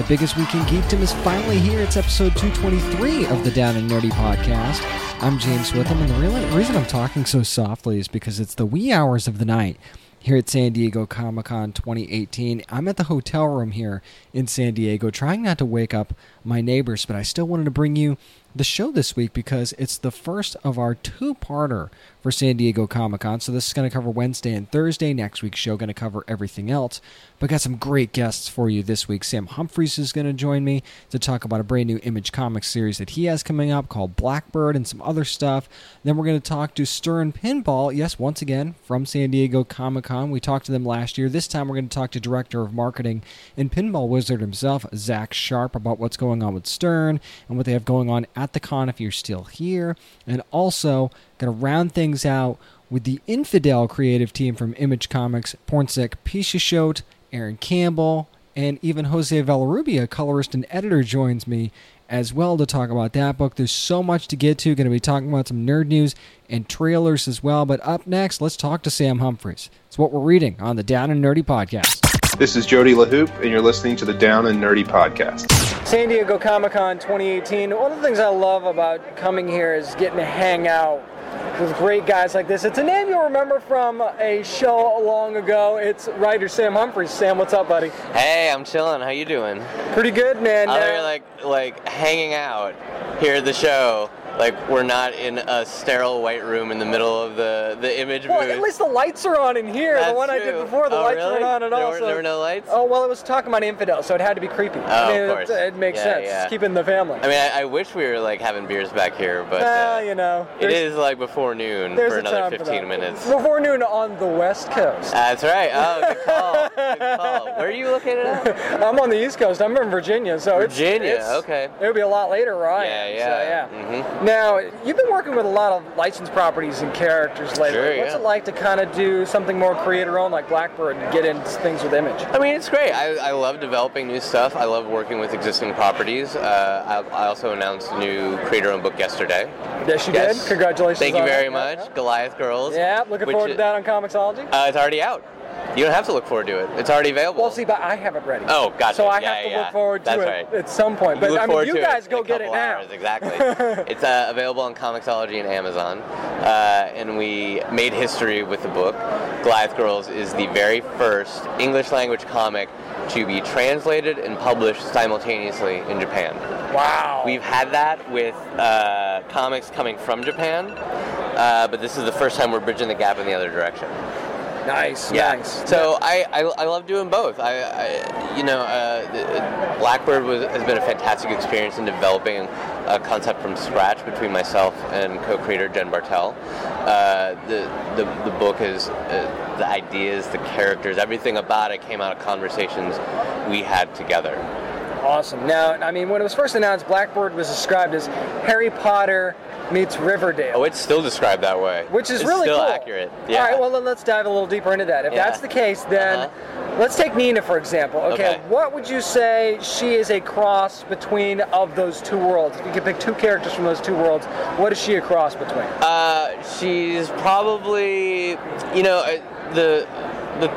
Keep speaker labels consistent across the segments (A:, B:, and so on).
A: The biggest weekend geekdom is finally here. It's episode 223 of the Down and Nerdy podcast. I'm James Witham, and the real reason I'm talking so softly is because it's the wee hours of the night here at San Diego Comic Con 2018. I'm at the hotel room here in San Diego, trying not to wake up my neighbors, but I still wanted to bring you the show this week because it's the first of our two-parter for San Diego Comic Con. So this is going to cover Wednesday and Thursday. Next week's show going to cover everything else. But got some great guests for you this week. Sam Humphries is going to join me to talk about a brand new Image Comics series that he has coming up called Blackbird and some other stuff. Then we're going to talk to Stern Pinball. Yes, once again from San Diego Comic Con. We talked to them last year. This time we're going to talk to Director of Marketing and Pinball Wizard himself, Zach Sharp, about what's going on with Stern and what they have going on at the con if you're still here. And also going to round things out with the Infidel creative team from Image Comics, Pornsak Pichetshote, Aaron Campbell, and even Jose Villarrubia, colorist and editor, joins me as well to talk about that book. There's so much to get to. Going to be talking about some nerd news and trailers as well. But up next, let's talk to Sam Humphries. It's what we're reading on the Down and Nerdy podcast.
B: This is Jody LaHoop, and you're listening to the Down and Nerdy podcast.
A: San Diego Comic Con 2018. One of the things I love about coming here is getting to hang out with great guys like this. It's a name you'll remember from a show long ago. It's writer Sam Humphries. Sam, what's up, buddy?
C: Hey, I'm chilling. How you doing?
A: Pretty good, man.
C: Out
A: Uh,
C: like like hanging out here at the show. Like we're not in a sterile white room in the middle of the the image
A: well,
C: booth.
A: at least the lights are on in here. the
C: That's
A: one I did before, the
C: Oh,
A: lights
C: really?
A: weren't on at
C: There
A: all.
C: were-
A: so-
C: there were no lights?
A: Oh well, it was talking about infidel, so it had to be creepy.
C: Oh,
A: I mean,
C: of
A: it-
C: course.
A: It, makes
C: Yeah,
A: sense.
C: yeah.
A: It's keeping the family.
C: I mean, I, I wish we were like having beers back here, but
A: well,
C: uh,
A: you know,
C: it is like before noon for another
A: time for
C: 15 minutes.
A: Before noon on the West Coast.
C: That's right. Oh, good call. good call. Where are you located at?
A: I'm on the East Coast. I'm in Virginia, so
C: Virginia,
A: It's,
C: okay.
A: It would be a lot later I
C: Yeah, yeah.
A: So, yeah.
C: Mhm.
A: Now, you've been working with a lot of licensed properties and characters lately.
C: Sure,
A: What's
C: yeah.
A: it like to kind of do something more creator-owned like Blackbird and get into things with Image?
C: I mean, it's great. I, I love developing new stuff. I love working with existing properties. Uh, I, I also announced a new creator-owned book yesterday.
A: Yes, you
C: Yes.
A: did. Congratulations.
C: Thank you very
A: that.
C: much, Goliath Girls.
A: Yeah, looking forward to that on Comixology.
C: Uh, it's already out. You don't have to look forward to it. It's already available.
A: Well, see, but I have it ready.
C: Oh, gotcha.
A: So I
C: Yeah,
A: have to
C: yeah.
A: look forward to
C: That's
A: it
C: right.
A: at some point. But I mean, you guys go get it now.
C: hours, Exactly. it's uh, available on Comixology and Amazon, uh, and we made history with the book. Goliath Girls is the very first English language comic to be translated and published simultaneously in Japan.
A: Wow.
C: We've had that with uh, comics coming from Japan, uh, but this is the first time we're bridging the gap in the other direction.
A: Nice.
C: Yeah.
A: Nice.
C: So I, I, I love doing both. I, I you know, uh, Blackbird was, has been a fantastic experience in developing a concept from scratch between myself and co-creator Jen Bartel. Uh, the, the the book is uh, the ideas, the characters, everything about it came out of conversations we had together.
A: Awesome. Now, I mean, when it was first announced, Blackbird was described as Harry Potter meets Riverdale.
C: Oh, it's still described that way.
A: which is
C: It's
A: really
C: still
A: cool.
C: accurate. Yeah.
A: All right, well, then let's dive a little deeper into that. If
C: Yeah.
A: that's the case, then
C: Uh-huh.
A: let's take Nina, for example. Okay,
C: Okay.
A: what would you say she is a cross between of those two worlds? If you could pick two characters from those two worlds, what is she a cross between?
C: Uh, she's probably, you know, uh, the the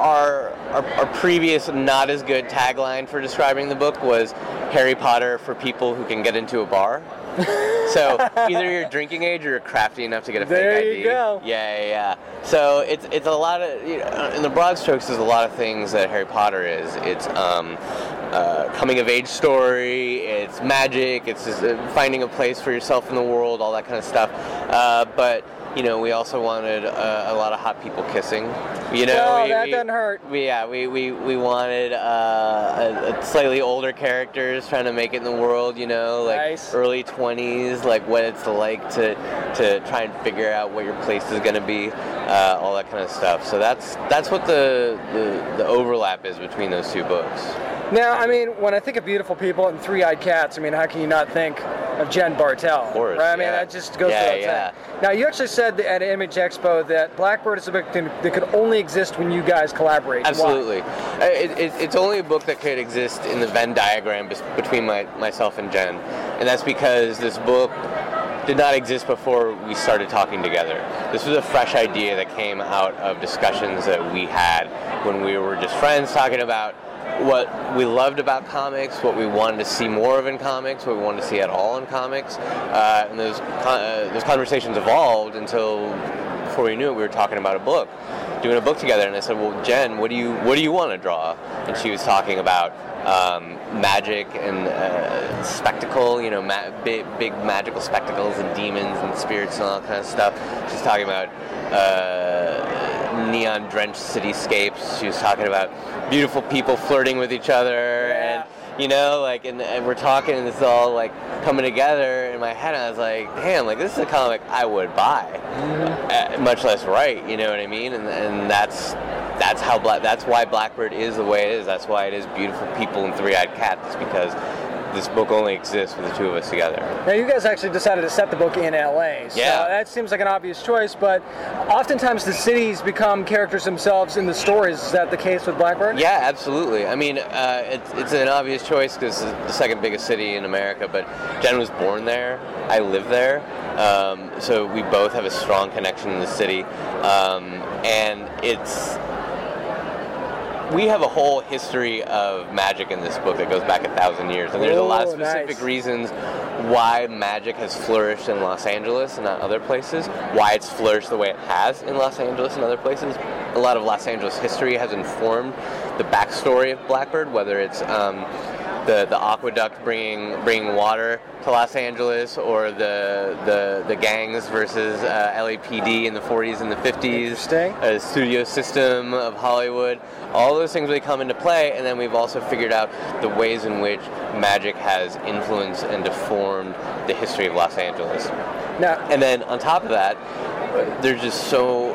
C: our, our our previous not as good tagline for describing the book was Harry Potter for people who can get into a bar. so either you're drinking age or you're crafty enough to get a
A: There
C: fake
A: you go.
C: Yeah, yeah, yeah. So it's it's a lot of you know, in the broad strokes. There's a lot of things that Harry Potter is. It's um, uh, coming of age story. It's magic. It's just, uh, finding a place for yourself in the world. All that kind of stuff. Uh, but you know, we also wanted uh, a lot of hot people kissing. You know,
A: Well,
C: we,
A: that
C: we-
A: doesn't hurt.
C: We, yeah, we, we, we wanted uh, a, a slightly older characters trying to make it in the world. You know, like
A: Nice.
C: early 20s, like what it's like to to try and figure out what your place is going to be, uh, all that kind of stuff. So that's that's what the, the the overlap is between those two books.
D: Now, I mean, when I think of beautiful people and three-eyed cats, I mean, how can you not think of Jen Bartel?
C: Of course,
D: right? I mean,
C: yeah.
D: that just goes
C: Yeah,
D: without
C: yeah.
D: Now, you actually said at Image Expo that Blackbird is a book that that could only exist when you guys collaborate.
C: Absolutely. Uh, It, it, it's only a book that could exist in the Venn diagram between my, myself and Jen. And that's because this book did not exist before we started talking together. This was a fresh idea that came out of discussions that we had when we were just friends talking about what we loved about comics, what we wanted to see more of in comics, what we wanted to see at all in comics. Uh, and those, uh, those conversations evolved until before we knew it, we were talking about a book, doing a book together. And I said, "Well, Jen, what do you what do you want to draw?" And she was talking about um, magic and uh, spectacle, you know, ma- big, big magical spectacles and demons and spirits and all that kind of stuff. She's talking about uh, neon-drenched cityscapes. She was talking about beautiful people flirting with each other
D: Yeah.
C: and you know, like, and, and we're talking, and it's all like coming together in my head. And I was like, damn, like this is a comic I would buy, uh, much less write. You know what I mean? And and that's that's how black. That's why Blackbird is the way it is. That's why it is beautiful people and three-eyed cats because this book only exists with the two of us together.
D: Now, you guys actually decided to set the book in LA. So
C: Yeah.
D: that seems like an obvious choice, but oftentimes the cities become characters themselves in the stories. Is that the case with Blackbird?
C: Yeah, absolutely. I mean, uh, it's, it's an obvious choice because it's the second biggest city in America, but Jen was born there. I live there. Um, so we both have a strong connection in the city. Um, and it's. We have a whole history of magic in this book that goes back a thousand years. And there's a lot of
D: Oh,
C: specific
D: nice.
C: reasons why magic has flourished in Los Angeles and not other places, why it's flourished the way it has in Los Angeles and other places. A lot of Los Angeles history has informed the backstory of Blackbird, whether it's um, the the aqueduct bringing bringing water to Los Angeles, or the the, the gangs versus uh, LAPD in the 40s and the 50s,
D: Interesting.
C: a studio system of Hollywood. All those things really come into play, and then we've also figured out the ways in which magic has influenced and deformed the history of Los Angeles.
D: Now,
C: And then on top of that, there's just so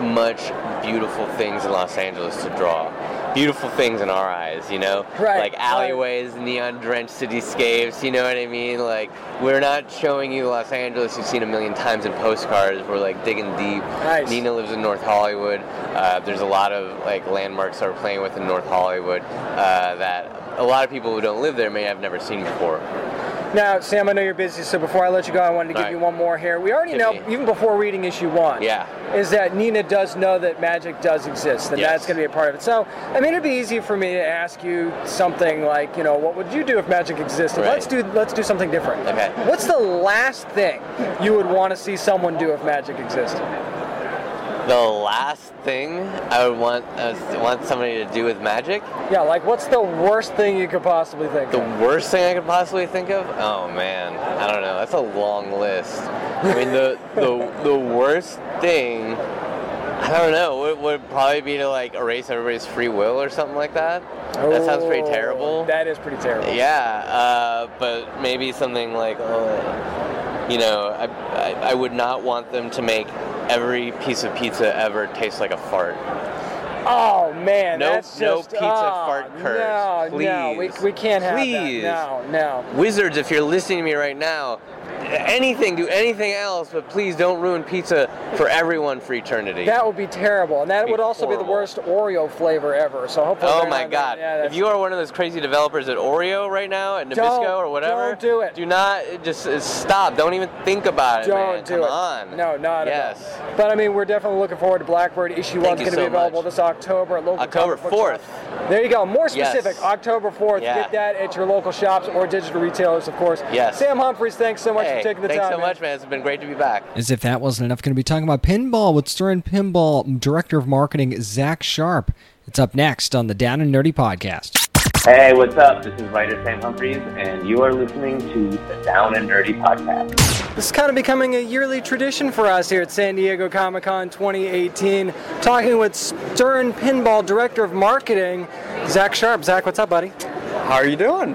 C: much beautiful things in Los Angeles to draw. Beautiful things in our eyes, you know?
D: Right,
C: Like alleyways, neon drenched cityscapes, you know what I mean? Like, we're not showing you Los Angeles you've seen a million times in postcards. We're like digging deep.
D: Nice.
C: Nina lives in North Hollywood. Uh, there's a lot of like landmarks that we're playing with in North Hollywood uh, that a lot of people who don't live there may have never seen before.
D: Now, Sam, I know you're busy, so before I let you go, I wanted to give
C: Right.
D: you one more here. We already know,
C: me.
D: even before reading issue one,
C: Yeah.
D: is that Nina does know that magic does exist, and
C: Yes.
D: that's going to be a part of it. So, I mean, it'd be easy for me to ask you something like, you know, what would you do if magic existed?
C: Right.
D: Let's do let's do something different.
C: Okay.
D: What's the last thing you would want to see someone do if magic existed?
C: The last thing I would want uh, want somebody to do with magic,
D: Yeah, like what's the worst thing you could possibly think
C: the
D: of?
C: worst thing I could possibly think of. Oh man, I don't know. That's a long list. I mean, the the the worst thing. I don't know. Would, would probably be to like erase everybody's free will or something like that. That sounds pretty
D: Oh,
C: terrible.
D: That is pretty terrible.
C: Yeah, uh, but maybe something like, uh, you know, I, I, I would not want them to make every piece of pizza ever tastes like a fart.
D: Oh man,
C: No-
D: that's
C: no
D: just
C: pizza
D: oh,
C: fart curse.
D: No, no, we,
C: Please.
D: we can't have that. No, no.
C: Wizards, if you're listening to me right now, anything, do anything else, but please don't ruin pizza for everyone for eternity.
D: That would be terrible, and that would also be the worst Oreo flavor ever. So hopefully.
C: Oh my God!
D: Yeah,
C: if you are one of those crazy developers at Oreo right now, at Nabisco
D: Don't-
C: or whatever,
D: don't do it.
C: Do not just stop. Don't even think about it,
D: Don't
C: man.
D: do
C: Come
D: it.
C: on.
D: No, not
C: yes.
D: at all. But I mean, we're definitely looking forward to Blackbird. Issue one's going to be available
C: much.
D: this October at local
C: October 4th.
D: There you go. More
C: Yes.
D: specific, October 4th.
C: Yeah.
D: Get that at your local shops or digital retailers, of course.
C: Yes.
D: Sam Humphries, thanks so much
C: Hey,
D: for taking the
C: thanks
D: time.
C: so
D: man.
C: much, man. It's been great to be back.
D: As if that wasn't enough, going to be talking about pinball with Stern Pinball Director of Marketing Zach Sharp. It's up next on the Down and Nerdy podcast.
E: Hey, what's up? This is writer Sam Humphries, and you are listening to the Down and Nerdy podcast.
D: This is kind of becoming a yearly tradition for us here at San Diego Comic Con 2018. Talking with Stern Pinball Director of Marketing, Zach Sharp. Zach, what's up, buddy?
F: How are you doing?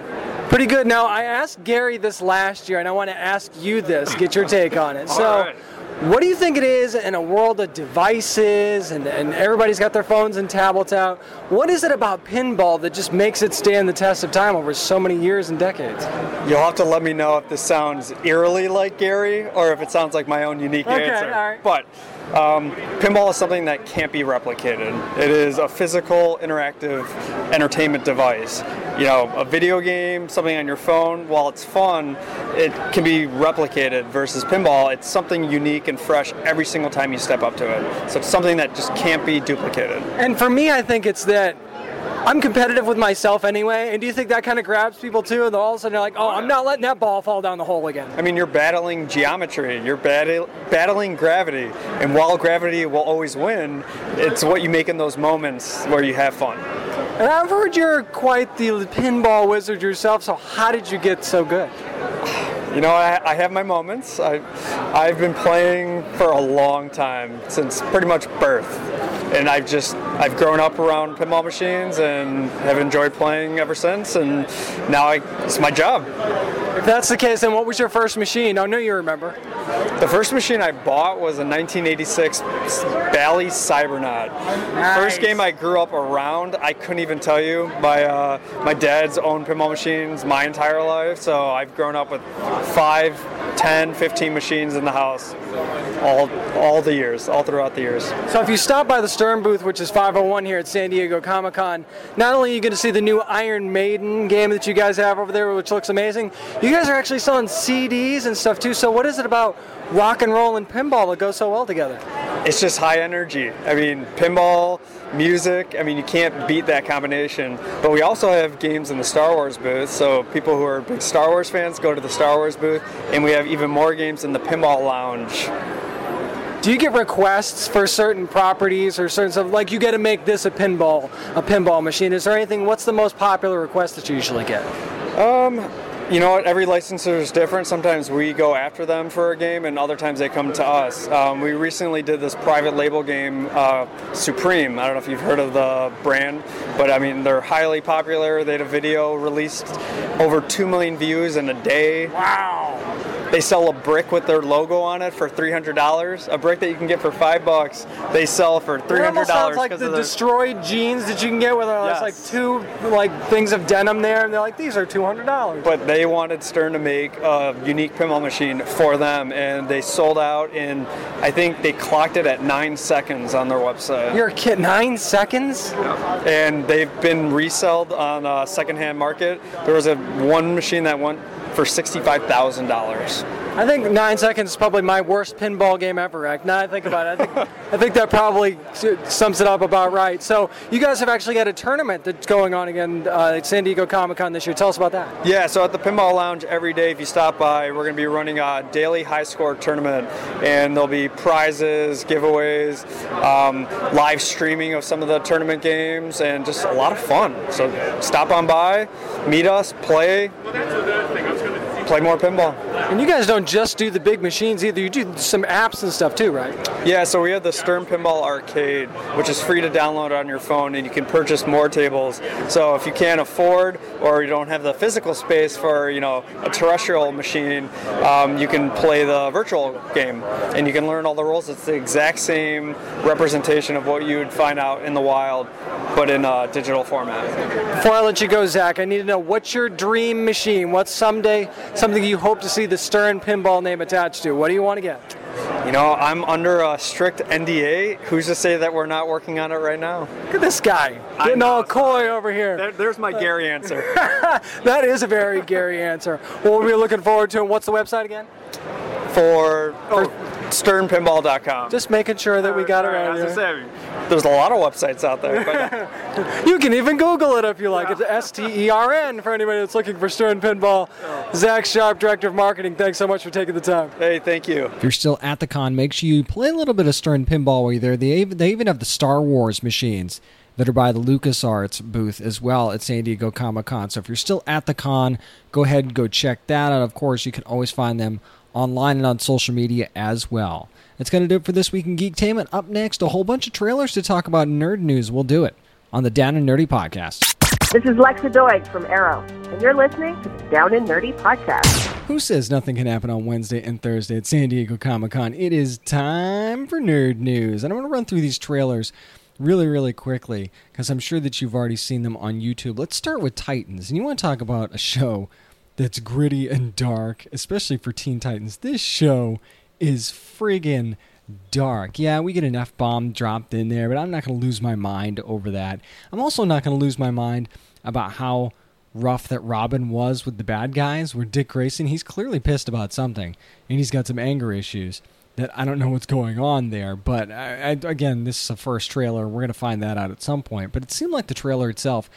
D: Pretty good. Now, I asked Gary this last year, and I want to ask you this, get your take on it. So,
F: All right.
D: What do you think it is in a world of devices and, and everybody's got their phones and tablets out? What is it about pinball that just makes it stand the test of time over so many years and decades?
F: You'll have to let me know if this sounds eerily like Gary or if it sounds like my own unique
D: Okay,
F: answer.
D: all right.
F: But um, pinball is something that can't be replicated. It is a physical, interactive entertainment device. You know, a video game, something on your phone, while it's fun, it can be replicated versus pinball. It's something unique and fresh every single time you step up to it. So it's something that just can't be duplicated.
D: And for me, I think it's that I'm competitive with myself anyway. And do you think that kind of grabs people too? And all of a sudden they're like, oh, I'm not letting that ball fall down the hole again.
F: I mean, you're battling geometry, you're battle, battling gravity, and while gravity will always win, it's what you make in those moments where you have fun.
D: And I've heard you're quite the pinball wizard yourself. So how did you get so good?
F: You know, I, I have my moments. I, I've been playing for a long time, since pretty much birth. And I've just, I've grown up around pinball machines and have enjoyed playing ever since. And now I, it's my job.
D: If that's the case, then what was your first machine? I know you remember.
F: The first machine I bought was a 1986 Bally Cybernaut. First game I grew up around, I couldn't even tell you. My uh, my dad's owned pinball machines my entire life, so I've grown up with five, 10, 15 machines in the house, all all the years, all throughout the years.
D: So if you stop by the Stern booth, which is 501 here at San Diego Comic Con, not only are you going to see the new Iron Maiden game that you guys have over there, which looks amazing, you guys are actually selling CDs and stuff too. So what is it about rock and roll and pinball that goes so well together?
F: It's just high energy. I mean, pinball, music. I mean, you can't beat that combination. But we also have games in the Star Wars booth, so people who are big Star Wars fans go to the Star Wars booth, and we have even more games in the pinball lounge.
D: Do you get requests for certain properties or certain stuff? Like you got to make this a pinball, a pinball machine. Is there anything? What's the most popular request that you usually get?
F: Um, You know what? Every licensor is different. Sometimes we go after them for a game, and other times they come to us. Um, we recently did this private label game, uh, Supreme. I don't know if you've heard of the brand, but I mean they're highly popular. They had a video released over two million views in a day.
D: Wow.
F: They sell a brick with their logo on it for three hundred dollars. A brick that you can get for five bucks, they sell for three hundred dollars
D: sounds like the destroyed jeans that you can get, there's
F: Yes.
D: like two like things of denim there, and they're like, these are two hundred dollars.
F: but they wanted Stern to make a unique pinball machine for them, and they sold out in, I think they clocked it at nine seconds on their website.
D: You're a kid. Nine seconds?
F: and they've been resold on a secondhand market. There was a one machine that went for sixty-five thousand dollars.
D: I think nine seconds is probably my worst pinball game ever. Act. Now I think about it, I think I think that probably sums it up about right. So you guys have actually got a tournament that's going on again uh, at San Diego Comic Con this year. Tell us about that.
F: Yeah, so at the Pinball Lounge every day, if you stop by, we're going to be running a daily high score tournament, and there'll be prizes, giveaways, um, live streaming of some of the tournament games, and just a lot of fun. So stop on by, meet us, play, play more pinball.
D: And you guys don't just do the big machines either. You do some apps and stuff too, right?
F: Yeah, so we have the Stern Pinball Arcade, which is free to download on your phone, and you can purchase more tables. So if you can't afford or you don't have the physical space for, you know, a terrestrial machine, um, you can play the virtual game, and you can learn all the rules. It's the exact same representation of what you would find out in the wild, but in a digital format.
D: Before I let you go, Zach, I need to know what's your dream machine? What's someday something you hope to see the Stern pinball name attached to? What do you want to get?
F: You know, I'm under a strict NDA. Who's to say that we're not working on it right now?
D: Look at this guy getting all coy over here.
F: There, there's my Gary answer.
D: That is a very Gary answer. What we're looking forward to, and what's the website again?
F: for, for oh, sternpinball.com.
D: Just making sure that we got it
F: Sorry,
D: right.
F: was
D: here.
F: say, There's a lot of websites out there. But
D: You can even Google it if you like. It's S T E R N for anybody that's looking for Stern Pinball. Zach Sharp, Director of Marketing, thanks so much for taking the time.
F: hey, thank you.
D: If you're still at the con, make sure you play a little bit of Stern Pinball while you're there. They even, they even have the Star Wars machines that are by the LucasArts booth as well at San Diego Comic Con. So if you're still at the con, go ahead and go check that out. Of course, you can always find them online and on social media as well. That's going to do it for this week in Geektainment. Up next, a whole bunch of trailers to talk about nerd news. We'll do it on the Down and Nerdy podcast.
G: This is Lexa Doig from Arrow, and you're listening to the Down and Nerdy podcast.
A: Who says nothing can happen on Wednesday and Thursday at San Diego Comic Con? It is time for nerd news. And I'm going to run through these trailers really, really quickly because I'm sure that you've already seen them on YouTube. Let's start with Titans. And you want to talk about a show that's gritty and dark, especially for Teen Titans. This show is friggin' dark. Yeah, we get an F bomb dropped in there, but I'm not going to lose my mind over that. I'm also not going to lose my mind about how rough that Robin was with the bad guys, where Dick Grayson, he's clearly pissed about something, and he's got some anger issues that I don't know what's going on there. But I, I, again, this is a first trailer. We're going to find that out at some point. But it seemed like the trailer itself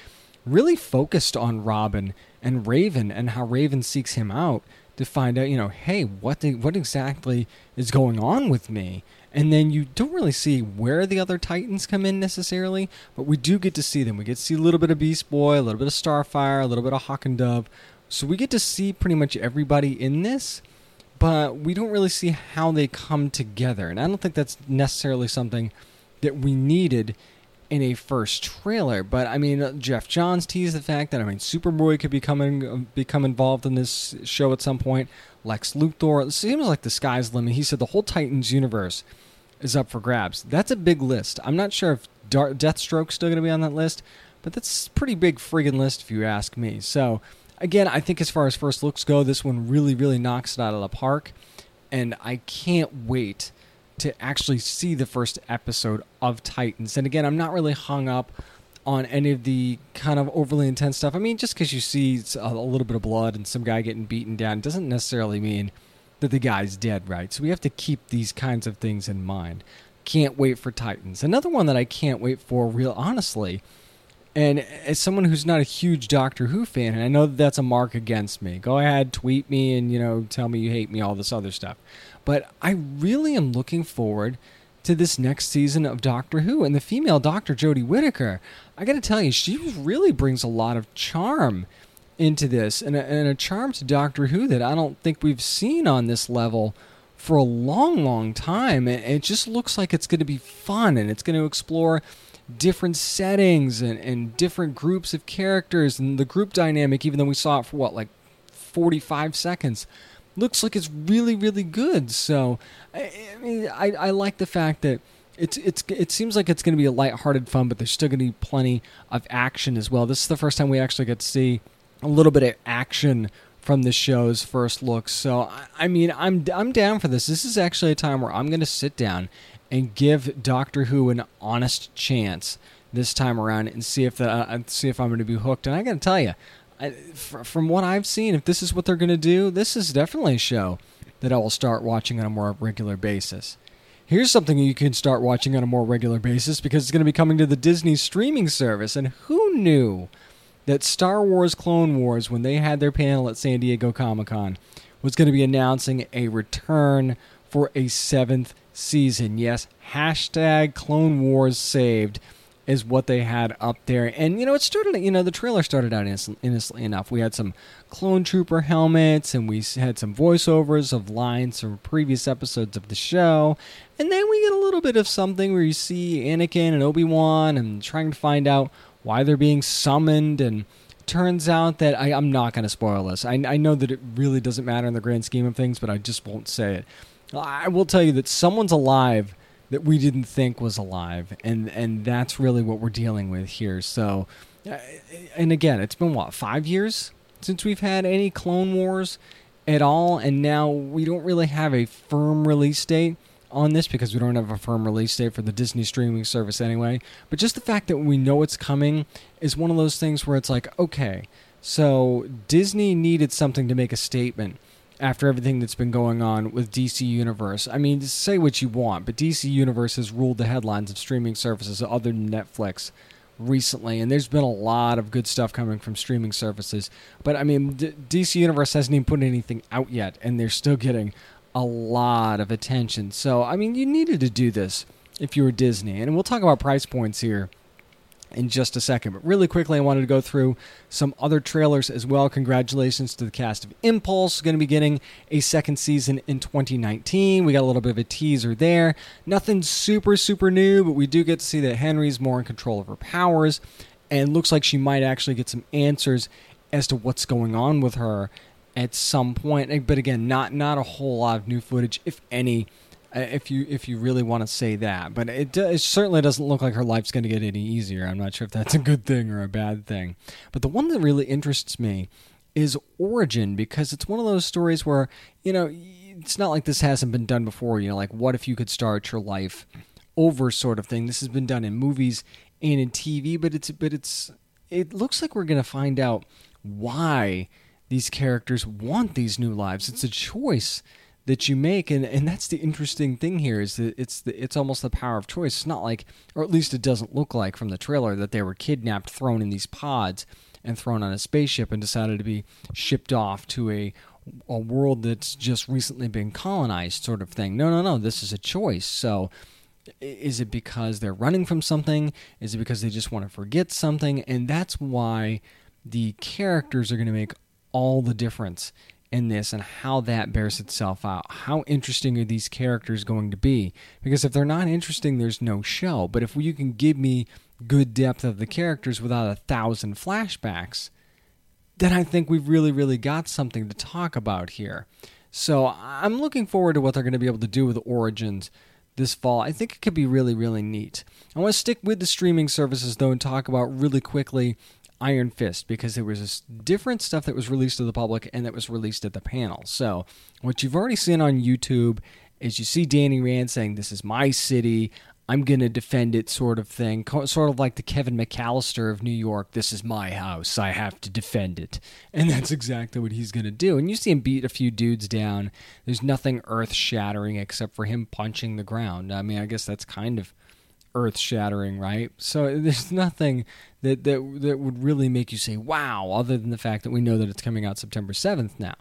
A: really focused on Robin and Raven and how Raven seeks him out to find out, you know, hey, what the, what exactly is going on with me? And then you don't really see where the other Titans come in necessarily, but we do get to see them. We get to see a little bit of Beast Boy, a little bit of Starfire, a little bit of Hawk and Dove. So we get to see pretty much everybody in this, but we don't really see how they come together. And I don't think that's necessarily something that we needed in a first trailer. But I mean, Geoff Johns teased the fact that I mean, Superboy could become become involved in this show at some point. Lex Luthor. It seems like the sky's the limit. He said the whole Titans universe is up for grabs. That's a big list. I'm not sure if Dar- Deathstroke's still going to be on that list, but that's a pretty big friggin' list if you ask me. So, again, I think as far as first looks go, this one really, really knocks it out of the park. And I can't wait to actually see the first episode of Titans. And again, I'm not really hung up on any of the kind of overly intense stuff. I mean, just because you see a little bit of blood and some guy getting beaten down doesn't necessarily mean that the guy's dead, right? So we have to keep these kinds of things in mind. Can't wait for Titans. Another one that I can't wait for, real honestly, and as someone who's not a huge Doctor Who fan, and I know that that's a mark against me, go ahead, tweet me, and you know, tell me you hate me, all this other stuff. But I really am looking forward to this next season of Doctor Who and the female Doctor Jodie Whittaker. I got to tell you, she really brings a lot of charm into this and a, and a charm to Doctor Who that I don't think we've seen on this level for a long, long time. And it just looks like it's going to be fun and it's going to explore different settings and, and different groups of characters and the group dynamic, even though we saw it for what, like 45 seconds. Looks like it's really, really good. So, I, I mean, I, I like the fact that it's it's it seems like it's going to be a light-hearted fun, but there's still going to be plenty of action as well. This is the first time we actually get to see a little bit of action from the show's first look. So I mean, I'm I'm down for this. This is actually a time where I'm going to sit down and give Doctor Who an honest chance this time around and see if the uh, see if I'm going to be hooked. And I got to tell you, I, from what I've seen, if this is what they're going to do, this is definitely a show that I will start watching on a more regular basis. Here's something you can start watching on a more regular basis because it's going to be coming to the Disney streaming service. And who knew that Star Wars Clone Wars, when they had their panel at San Diego Comic Con, was going to be announcing a return for a seventh season. Yes, hashtag Clone Wars saved is what they had up there. And, you know, it started, you know, the trailer started out innocently enough. We had some clone trooper helmets and we had some voiceovers of lines from previous episodes of the show. And then we get a little bit of something where you see Anakin and Obi Wan and trying to find out why they're being summoned and turns out that I, am not going to spoil this. I, I, know that it really doesn't matter in the grand scheme of things, but I just won't say it. I will tell you that someone's alive that we didn't think was alive, and and that's really what we're dealing with here. So, uh, and again, it's been what five years since we've had any Clone Wars at all, and now we don't really have a firm release date on this because we don't have a firm release date for the Disney streaming service anyway. But just the fact that we know it's coming is one of those things where it's like, okay, so Disney needed something to make a statement after everything that's been going on with DC Universe. I mean, say what you want, but DC Universe has ruled the headlines of streaming services other than Netflix recently, and there's been a lot of good stuff coming from streaming services. But I mean, D- DC Universe hasn't even put anything out yet, and they're still getting a lot of attention. So, I mean, you needed to do this if you were Disney. And we'll talk about price points here in just a second. But really quickly, I wanted to go through some other trailers as well. Congratulations to the cast of Impulse, going to be getting a second season in 2019. We got a little bit of a teaser there. Nothing super, super new, but we do get to see that Henry's more in control of her powers. And looks like she might actually get some answers as to what's going on with her at some point. But again, not not a whole lot of new footage, if any. If you if you really want to say that, but it, it certainly doesn't look like her life's going to get any easier. I'm not sure if that's a good thing or a bad thing. But the one that really interests me is Origin because it's one of those stories where you know it's not like this hasn't been done before. You know, like what if you could start your life over, sort of thing. This has been done in movies and in TV, but it's but it's it looks like we're going to find out why these characters want these new lives. It's a choice that you make and, and that's the interesting thing here is that it's the, it's almost the power of choice. It's not like or at least it doesn't look like from the trailer that they were kidnapped, thrown in these pods and thrown on a spaceship and decided to be shipped off to a a world that's just recently been colonized sort of thing. No, no, no, this is a choice. So is it because they're running from something? Is it because they just want to forget something? And that's why the characters are going to make all the difference in this and how that bears itself out. How interesting are these characters going to be? Because if they're not interesting, there's no show. But if you can give me good depth of the characters without a thousand flashbacks, then I think we've really, really got something to talk about here. So I'm looking forward to what they're going to be able to do with Origins this fall. I think it could be really, really neat. I want to stick with the streaming services though and talk about really quickly Iron Fist because there was this different stuff that was released to the public and that was released at the panel. So what you've already seen on YouTube is you see Danny Rand saying, "This is my city." I'm going to defend it, sort of thing. Sort of like the Kevin McAllister of New York. This is my house. I have to defend it. And that's exactly what he's going to do. And you see him beat a few dudes down. There's nothing earth shattering except for him punching the ground. I mean, I guess that's kind of earth shattering, right? So there's nothing that, that that would really make you say wow, other than the fact that we know that it's coming out September 7th now.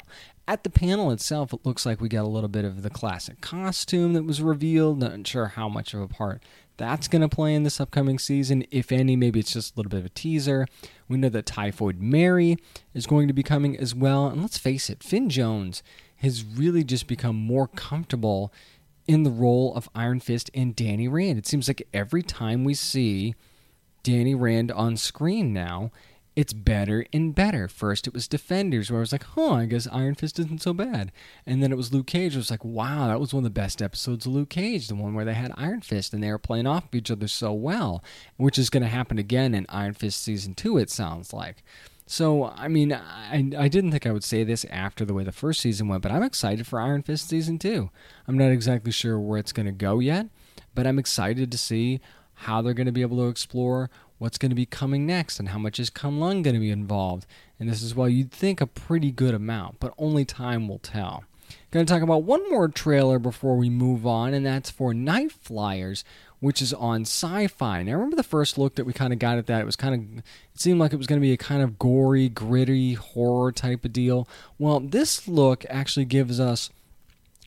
A: At the panel itself, it looks like we got a little bit of the classic costume that was revealed. Not sure how much of a part that's going to play in this upcoming season, if any. Maybe it's just a little bit of a teaser. We know that Typhoid Mary is going to be coming as well. And let's face it, Finn Jones has really just become more comfortable in the role of Iron Fist and Danny Rand. It seems like every time we see Danny Rand on screen now, it's better and better. First, it was Defenders, where I was like, huh, I guess Iron Fist isn't so bad. And then it was Luke Cage. I was like, wow, that was one of the best episodes of Luke Cage, the one where they had Iron Fist and they were playing off of each other so well, which is going to happen again in Iron Fist Season 2, it sounds like. So, I mean, I, I didn't think I would say this after the way the first season went, but I'm excited for Iron Fist Season 2. I'm not exactly sure where it's going to go yet, but I'm excited to see how they're going to be able to explore what's going to be coming next and how much is Kunlun going to be involved. And this is why you'd think a pretty good amount, but only time will tell. Going to talk about one more trailer before we move on, and that's for Nightflyers, which is on Syfy. Now, remember the first look that we kind of got at that? It was kind of, it seemed like it was going to be a kind of gory, gritty horror type of deal. Well, this look actually gives us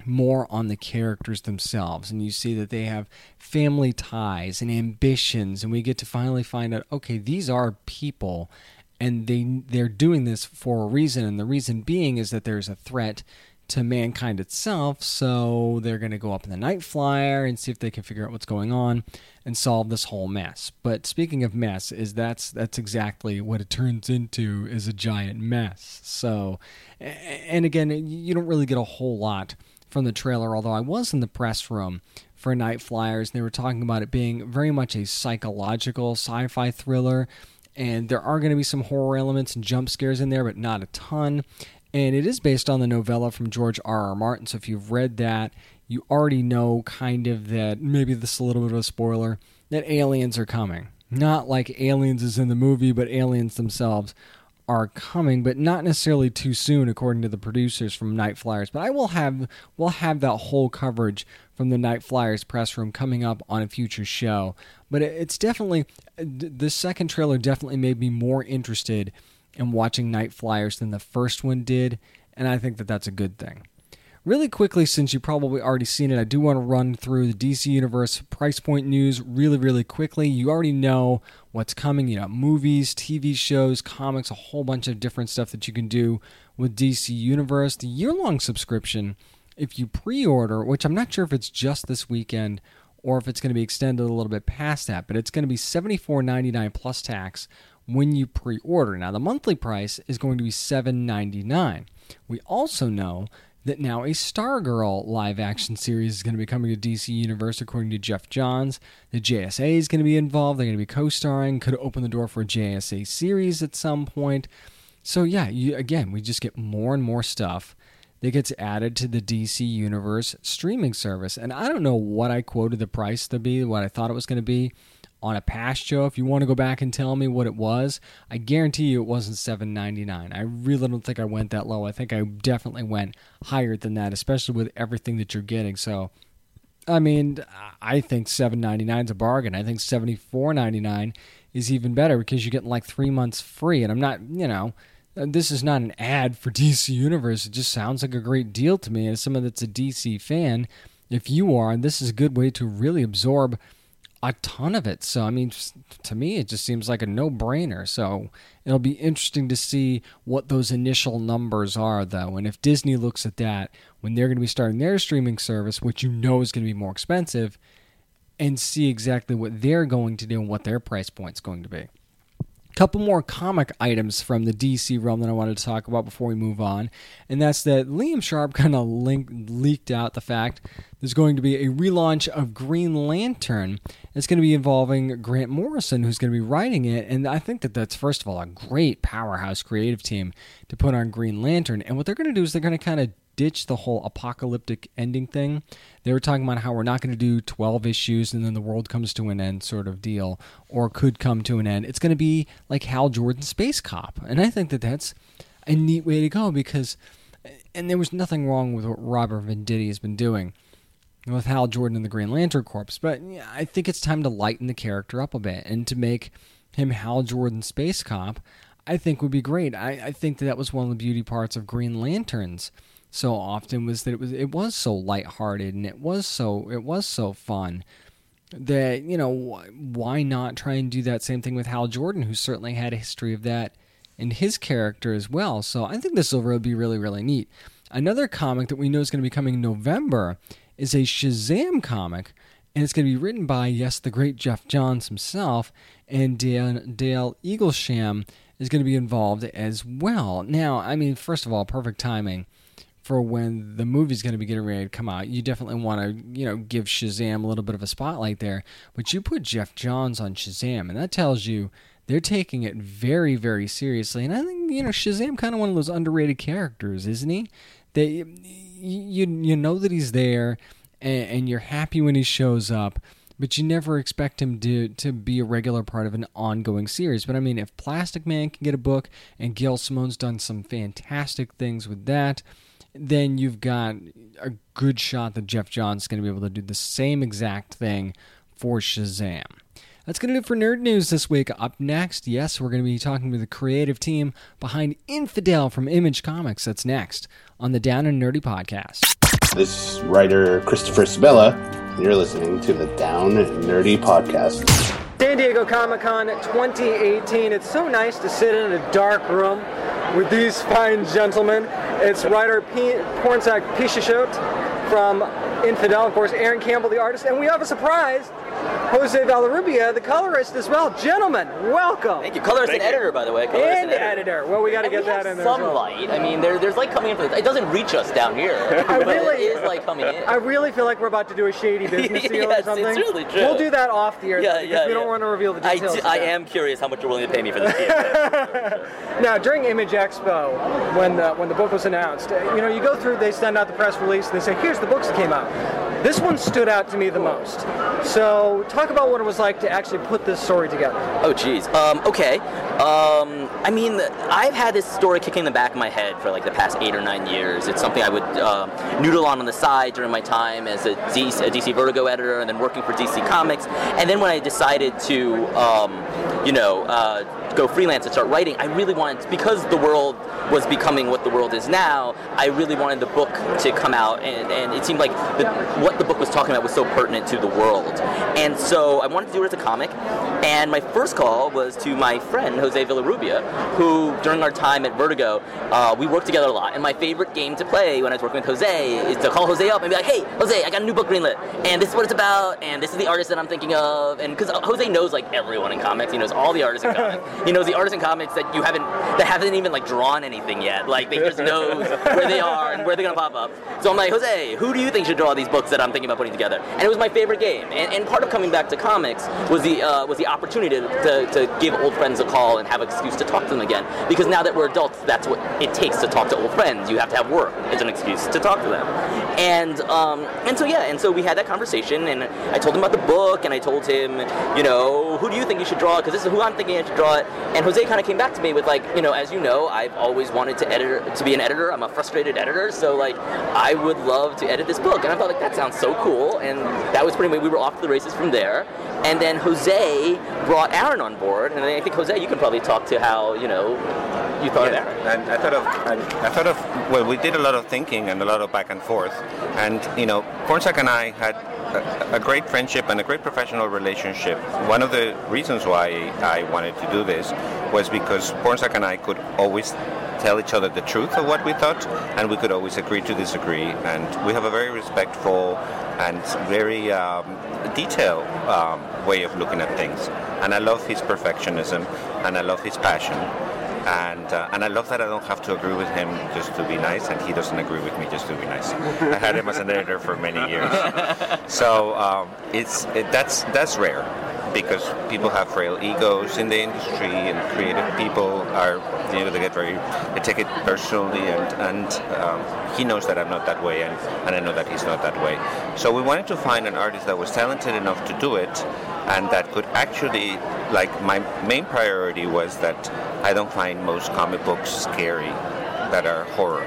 A: more on the characters themselves and you see that they have family ties and ambitions and we get to finally find out okay these are people and they they're doing this for a reason and the reason being is that there's a threat to mankind itself so they're going to go up in the night flyer and see if they can figure out what's going on and solve this whole mess but speaking of mess is that's that's exactly what it turns into is a giant mess so and again you don't really get a whole lot from the trailer, although I was in the press room for Nightflyers, and they were talking about it being very much a psychological sci fi thriller. And there are going to be some horror elements and jump scares in there, but not a ton. And it is based on the novella from George R. R. Martin. So if you've read that, you already know kind of that maybe this is a little bit of a spoiler that aliens are coming. Not like aliens is in the movie, but aliens themselves are coming, but not necessarily too soon, according to the producers from Nightflyers. But I will have we'll have that whole coverage from the Nightflyers press room coming up on a future show. But it's definitely the second trailer definitely made me more interested in watching Nightflyers than the first one did, and I think that that's a good thing. Really quickly, since you probably already seen it, I do want to run through the DC Universe price point news really, really quickly. You already know what's coming. You know, movies, TV shows, comics, a whole bunch of different stuff that you can do with DC Universe. The year long subscription, if you pre order, which I'm not sure if it's just this weekend or if it's going to be extended a little bit past that, but it's going to be $74.99 plus tax when you pre order. Now, the monthly price is going to be $7.99. We also know that now a Stargirl live action series is going to be coming to DC Universe, according to Geoff Johns. The JSA is going to be involved. They're going to be co starring, could open the door for a JSA series at some point. So, yeah, you, again, we just get more and more stuff that gets added to the DC Universe streaming service. And I don't know what I quoted the price to be, what I thought it was going to be on a past show. If you want to go back and tell me what it was, I guarantee you it wasn't $7.99. I really don't think I went that low. I think I definitely went higher than that, especially with everything that you're getting. So, I mean, I think $7.99 is a bargain. I think $74.99 is even better because you're getting like three months free. And I'm not, you know, this is not an ad for DC Universe. It just sounds like a great deal to me. As someone that's a DC fan, if you are, and this is a good way to really absorb a ton of it. So, I mean, to me, it just seems like a no brainer. So, it'll be interesting to see what those initial numbers are, though. And if Disney looks at that when they're going to be starting their streaming service, which you know is going to be more expensive, and see exactly what they're going to do and what their price point's going to be couple more comic items from the DC realm that I wanted to talk about before we move on, and that's that Liam Sharp kind of leaked out the fact there's going to be a relaunch of Green Lantern. It's going to be involving Grant Morrison, who's going to be writing it, and I think that that's first of all a great powerhouse creative team to put on Green Lantern. And what they're going to do is they're going to kind of ditch the whole apocalyptic ending thing. They were talking about how we're not going to do 12 issues and then the world comes to an end sort of deal, or could come to an end. It's going to be like Hal Jordan Space Cop. And I think that that's a neat way to go because, and there was nothing wrong with what Robert Venditti has been doing with Hal Jordan and the Green Lantern Corps, but I think it's time to lighten the character up a bit and to make him Hal Jordan Space Cop. I think would be great. I, I think that that was one of the beauty parts of Green Lanterns so often was that it was it was so lighthearted and it was so it was so fun that you know why not try and do that same thing with Hal Jordan who certainly had a history of that in his character as well. So I think this will be really really neat. Another comic that we know is going to be coming in November is a Shazam comic and it's going to be written by yes the great Geoff Johns himself and Dale, Dale Eaglesham is going to be involved as well. Now I mean first of all perfect timing for when the movie's going to be getting ready to come out. You definitely want to, you know, give Shazam a little bit of a spotlight there. But you put Geoff Johns on Shazam, and that tells you they're taking it very, very seriously. And I think you know Shazam kind of one of those underrated characters, isn't he? They you you know that he's there, and, and you're happy when he shows up. But you never expect him to, to be a regular part of an ongoing series. But I mean, if Plastic Man can get a book, and Gail Simone's done some fantastic things with that, then you've got a good shot that Geoff Johns going to be able to do the same exact thing for Shazam. That's going to do it for Nerd News this week. Up next, yes, we're going to be talking to the creative team behind Infidel from Image Comics. That's next on the Down and Nerdy podcast.
H: This writer, Christopher Sebela, you're listening to the Down and Nerdy podcast.
F: San Diego Comic Con 2018. It's so nice to sit in a dark room with these fine gentlemen. It's writer P- Pornsak Pichetshote from Infidel, of course, Aaron Campbell, the artist, and we have a surprise. Jose Villarrubia, the colorist as well. Gentlemen, welcome.
I: Thank you. Colorist
B: Thank
I: and
B: you.
I: editor, by the way. Colorist
F: And editor. Well, we got to get
I: we
F: that
I: have
F: in there. as
I: some
F: well.
I: light. I mean, there, there's light coming in from the. It doesn't reach us down here.
F: I
I: but
F: really-
I: it is light coming in.
F: I really feel like we're about to do a shady business deal
I: Yes,
F: or
I: it's
F: something.
I: really true.
F: We'll do that off the air
I: yeah,
F: though, because
I: yeah,
F: we don't
I: yeah.
F: want to reveal the
I: I,
F: details.
I: do-
F: of
I: I am curious how much you're willing to pay me for this game.
F: Now, during Image Expo, when the, when the book was announced, uh, you know, you go through, they send out the press release, and they say, here's the books that came out. This one stood out to me the most. So, talk about what it was like to actually put this story together.
I: Oh, geez. Um, okay. Um, I mean, I've had this story kicking in the back of my head for like the past eight or nine years. It's something I would uh, noodle on on the side during my time as a DC, a DC Vertigo editor and then working for DC Comics. And then when I decided to, um, you know, uh, go freelance and start writing, I really wanted, because the world was becoming what the world is now, I really wanted the book to come out, and, and it seemed like the, what the book was talking about was so pertinent to the world. And so I wanted to do it as a comic, and my first call was to my friend, Jose Villarrubia, who, during our time at Vertigo, uh, we worked together a lot. And my favorite game to play when I was working with Jose is to call Jose up and be like, hey, Jose, I got a new book greenlit, and this is what it's about, and this is the artist that I'm thinking of. And because Jose knows like everyone in comics, he knows all the artists in comics. he knows the artists in comics that you haven't, that haven't even like drawn anything yet. Like they just know where they are and where they're gonna pop up. So I'm like, Jose, who do you think should draw these books that I'm thinking about putting together? And it was my favorite game. And, and part coming back to comics was the uh, was the opportunity to, to, to give old friends a call and have an excuse to talk to them again. Because now that we're adults, that's what it takes to talk to old friends. You have to have work. It's an excuse to talk to them. And um, and so yeah, and so we had that conversation, and I told him about the book, and I told him, you know, who do you think you should draw? Because this is who I'm thinking I should draw it. And Jose kind of came back to me with like, you know, as you know, I've always wanted to edit to be an editor. I'm a frustrated editor, so like, I would love to edit this book. And I thought like that sounds so cool, and that was pretty much we were off to the races from there. And then Jose brought Aaron on board, and I think Jose, you can probably talk to how you know you thought of Aaron.
J: And I thought of, I, I thought of, well, we did a lot of thinking and a lot of back and forth. And, you know, Pornsak and I had a, a great friendship and a great professional relationship. One of the reasons why I wanted to do this was because Pornsak and I could always tell each other the truth of what we thought, and we could always agree to disagree. And we have a very respectful and very um, detailed um, way of looking at things. And I love his perfectionism, and I love his passion and uh, and I love that I don't have to agree with him just to be nice, and he doesn't agree with me just to be nice. I had him as an editor for many years, so um, it's it, that's that's rare because people have frail egos in the industry, and creative people are you know they get very they take it personally, and and um, he knows that I'm not that way, and, and I know that he's not that way. So we wanted to find an artist that was talented enough to do it, and that could actually like my main priority was that I don't find most comic books scary that are horror.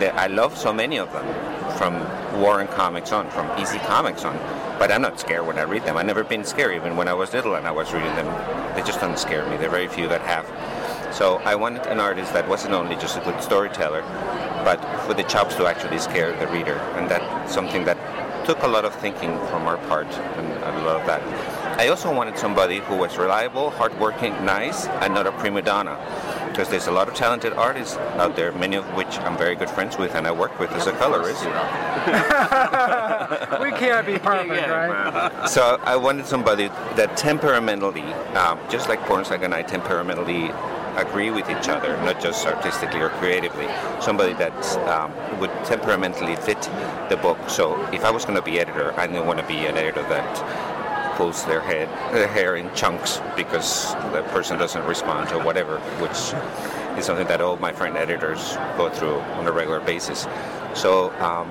J: That I love so many of them, from Warren Comics on, from EC Comics on, but I'm not scared when I read them. I've never been scared even when I was little and I was reading them. They just don't scare me. There are very few that have. So I wanted an artist that wasn't only just a good storyteller, but with the chops to actually scare the reader, and that's something that took a lot of thinking from our part, and lot of that. I also wanted somebody who was reliable, hardworking, nice, and not a prima donna. Because there's a lot of talented artists out there, many of which I'm very good friends with and I work with as a colorist.
D: we can't be perfect, right?
J: So I wanted somebody that temperamentally, um, just like Pornsak and I temperamentally agree with each other, not just artistically or creatively. Somebody that um, would temperamentally fit the book. So if I was going to be editor, I didn't want to be an editor that pulls their head their hair in chunks because the person doesn't respond or whatever, which is something that all my friend editors go through on a regular basis. So um,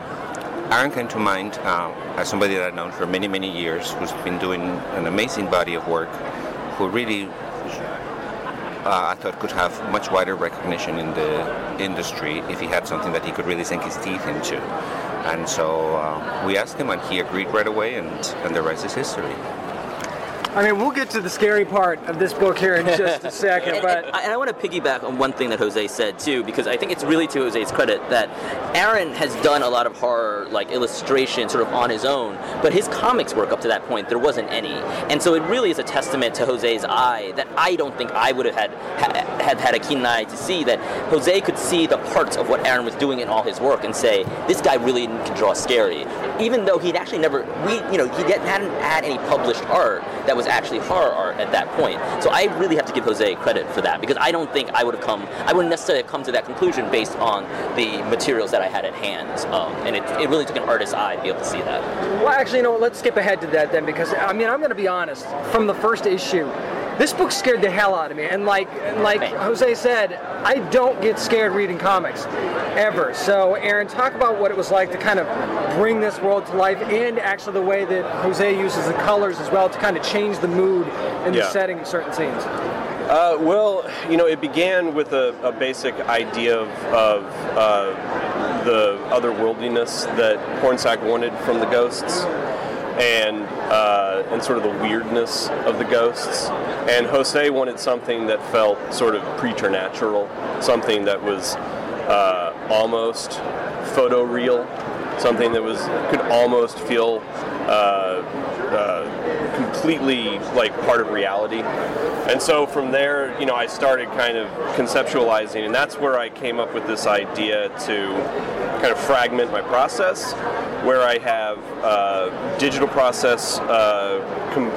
J: Aaron came to mind uh, as somebody that I've known for many, many years, who's been doing an amazing body of work, who really uh, I thought could have much wider recognition in the industry if he had something that he could really sink his teeth into. And so uh, we asked him, and he agreed right away, and, and the rest is history.
D: I mean, we'll get to the scary part of this book here in just a second,
I: and,
D: but
I: and, and, I want to piggyback on one thing that Jose said too, because I think it's really to Jose's credit that Aaron has done a lot of horror like illustration sort of on his own, but his comics work up to that point. There wasn't any, and so it really is a testament to Jose's eye that I don't think I would have had had had a keen eye to see that Jose could see the parts of what Aaron was doing in all his work and say this guy really can draw scary, even though he'd actually never we you know he hadn't had any published art that was actually horror art at that point. So I really have to give Jose credit for that because I don't think I would have come, I wouldn't necessarily have come to that conclusion based on the materials that I had at hand. Um, and it, it really took an artist's eye to be able to see that.
D: Well, actually, you know, let's skip ahead to that then because I mean, I'm going to be honest. From the first issue, this book scared the hell out of me. And like like Jose said, I don't get scared reading comics ever. So Aaron, talk about what it was like to kind of bring this world to life and actually the way that Jose uses the colors as well to kind of change the mood and
B: Yeah.
D: the setting of certain scenes.
B: Uh, well, you know, it began with a, a basic idea of, of uh, the otherworldliness that Pornsak wanted from the ghosts, and uh, and sort of the weirdness of the ghosts. And Jose wanted something that felt sort of preternatural, something that was uh, almost photoreal, something that was could almost feel uh, uh, completely like part of reality. And so from there, you know, I started kind of conceptualizing, and that's where I came up with this idea to kind of fragment my process, where I have uh, digital process uh, com-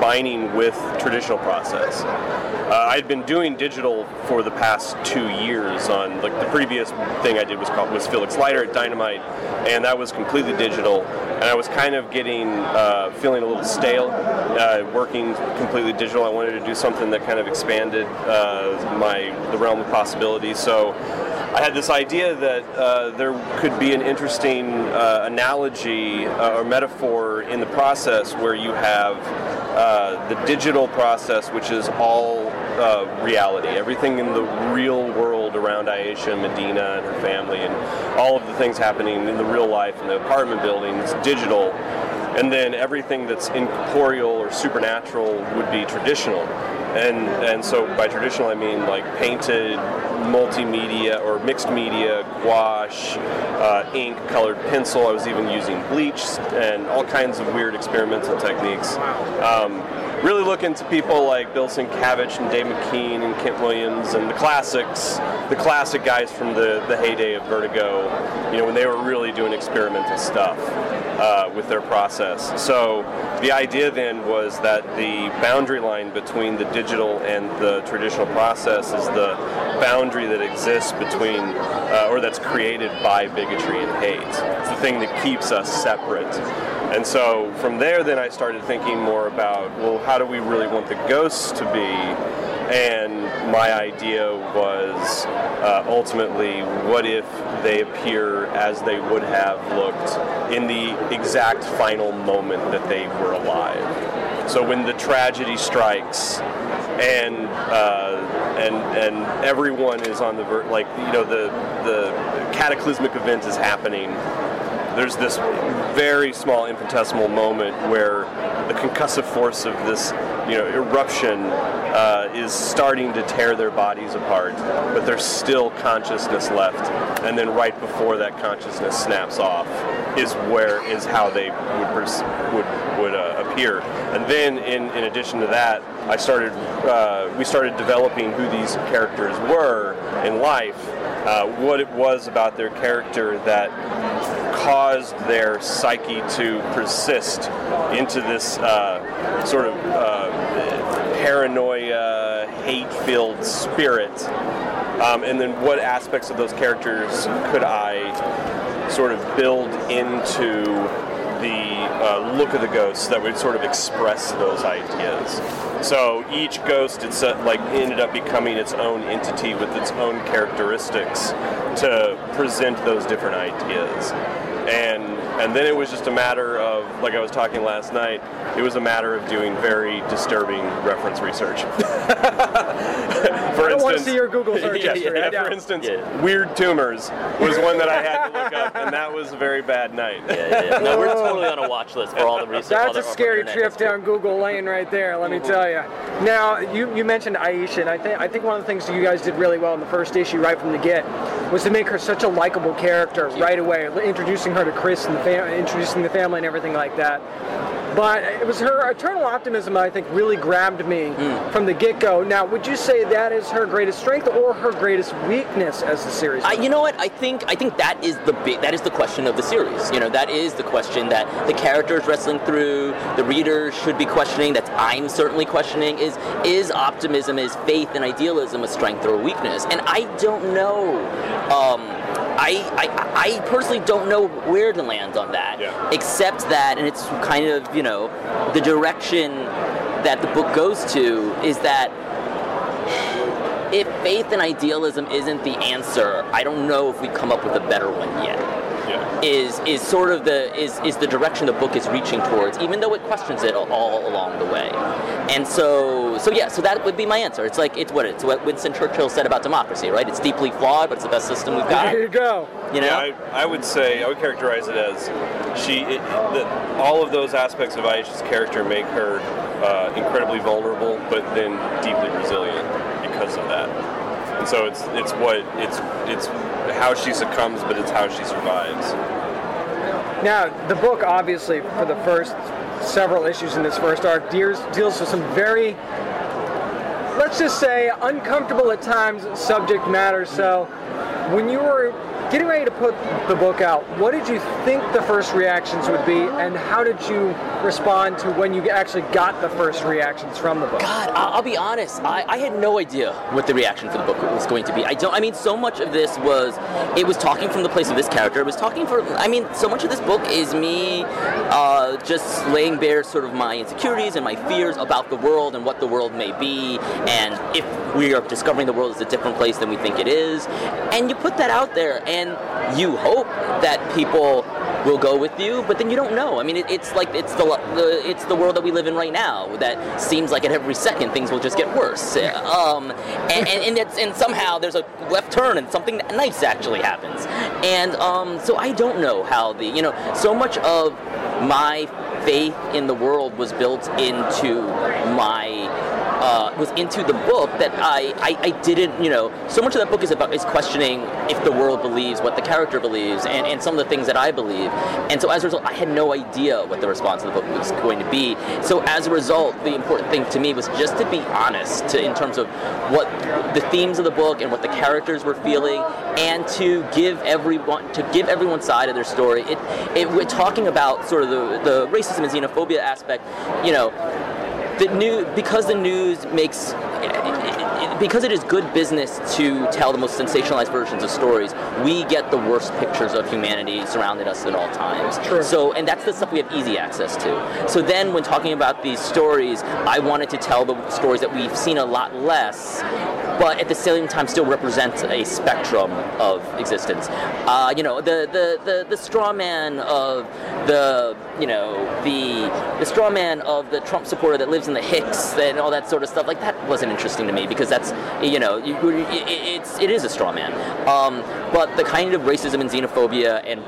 B: combining with traditional process. Uh, I'd been doing digital for the past two years. On like the previous thing I did was called was Felix Leiter at Dynamite, and that was completely digital. And I was kind of getting uh, feeling a little stale, uh, working completely digital. I wanted to do something that kind of expanded uh, my the realm of possibilities. So. I had this idea that uh, there could be an interesting uh, analogy uh, or metaphor in the process where you have uh, the digital process, which is all uh, reality, everything in the real world around Aisha, Medina, and her family, and all of the things happening in the real life in the apartment building is digital. And then everything that's incorporeal or supernatural would be traditional. And, and so by traditional I mean like painted multimedia or mixed media, gouache, uh, ink, colored pencil. I was even using bleach and all kinds of weird experimental techniques. Um, really looking to people like Bill Sienkiewicz and Dave McKean and Kent Williams and the classics, the classic guys from the, the heyday of Vertigo, you know, when they were really doing experimental stuff uh, with their process. So the idea then was that the boundary line between the digital and the traditional process is the boundary that exists between, uh, or that's created by bigotry and hate. It's the thing that keeps us separate. And so from there, then I started thinking more about, well, how do we really want the ghosts to be? And my idea was uh, ultimately, what if they appear as they would have looked in the exact final moment that they were alive? So when the tragedy strikes, and uh, and and everyone is on the ver- like you know the the cataclysmic event is happening there's this very small infinitesimal moment where the concussive force of this you know eruption uh, is starting to tear their bodies apart but there's still consciousness left. And then right before that consciousness snaps off is where is how they would pers- would would uh, appear. And then in, in addition to that I started uh, we started developing who these characters were in life uh, what it was about their character that caused their psyche to persist into this uh, sort of uh, paranoia, hate-filled spirit. Um, and then what aspects of those characters could I sort of build into the uh, look of the ghosts that would sort of express those ideas. So each ghost, it's uh, like ended up becoming its own entity with its own characteristics to present those different ideas and and then it was just a matter of like I was talking last night. It was a matter of doing very disturbing reference research.
D: I don't want to see your Google search
B: yeah,
D: history.
B: yeah,
D: I
B: for instance, weird tumors was one that I had to look up, and that was a very bad night.
I: Yeah, yeah, yeah. No, we're totally on a watch list for all the research.
D: That's a scary
I: internet
D: trip down Google Lane right there. Let me mm-hmm. tell you. Now, you, you mentioned Aisha, and I think I think one of the things you guys did really well in the first issue, right from the get, was to make her such a likable character right away, introducing her to Chris and the fam- introducing the family and everything like that. But it was her eternal optimism, I think, really grabbed me from the get-go. Now, would you say that is her greatest strength or her greatest weakness as the series?
I: I, you know what? I think I think that is the big that is the question of the series. You know, that is the question that the characters wrestling through, the readers should be questioning. That I'm certainly questioning is is optimism, is faith and idealism a strength or a weakness? And I don't know. Um, I, I, I personally don't know where to land on that, except that, and it's kind of you know the direction that the book goes to is that if faith and idealism isn't the answer, I don't know if we come up with a better one yet. Is is sort of the is is the direction the book is reaching towards, even though it questions it all, all along the way. And so so yeah, so that would be my answer. It's like it's what it's what Winston Churchill said about democracy, right? It's deeply flawed, but it's the best system we've got.
D: There you go.
I: You know?
B: Yeah, I, I would say I would characterize it as she. It, the, all of those aspects of Aisha's character make her uh, incredibly vulnerable, but then deeply resilient because of that. And so it's it's what it's it's how she succumbs, but it's how she survives.
D: Now, the book, obviously, for the first several issues in this first arc, deals, deals with some very, let's just say, uncomfortable at times subject matter. So, when you were getting ready to put the book out, what did you think the first reactions would be, and how did you respond to when you actually got the first reactions from the book?
I: God, I'll, be honest. I, I had no idea what the reaction for the book was going to be. I don't. I mean, so much of this was it was talking from the place of this character. It was talking for. I mean, so much of this book is me uh, just laying bare sort of my insecurities and my fears about the world and what the world may be, and if we are discovering the world is a different place than we think it is, and you put that out there, and you hope that people will go with you, but then you don't know. I mean, it, it's like it's the, the it's the world that we live in right now. That seems like at every second things will just get worse. Um, and and and, and somehow there's a left turn and something nice actually happens. And um, so I don't know how the you know so much of my faith in the world was built into my uh, was into the book that I, I, I, didn't, you know, so much of that book is about is questioning if the world believes what the character believes and, and some of the things that I believe. And so as a result, I had no idea what the response of the book was going to be. So as a result, the important thing to me was just to be honest to, in terms of what the themes of the book and what the characters were feeling and to give everyone to give everyone's side of their story. It, it we're talking about sort of the, the racism and xenophobia aspect, you know, the new because the news makes because it is good business to tell the most sensationalized versions of stories, we get the worst pictures of humanity surrounding us at all times.
D: True.
I: So, and that's the stuff we have easy access to. So then, when talking about these stories, I wanted to tell the stories that we've seen a lot less, but at the same time still represent a spectrum of existence. Uh, you know, the, the, the, the straw man of the, you know, the, the straw man of the Trump supporter that lives in the Hicks and all that sort of stuff, like that wasn't interesting to me because that's, you know, it's, it is a straw man. Um, but the kind of racism and xenophobia and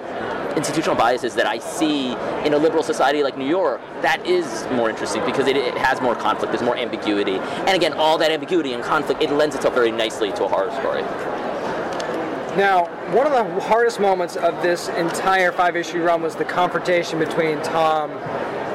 I: institutional biases that I see in a liberal society like New York, that is more interesting because it, it, has more conflict, there's more ambiguity. And again, all that ambiguity and conflict, it lends itself very nicely to a horror story.
D: Now, one of the hardest moments of this entire five issue run was the confrontation between Tom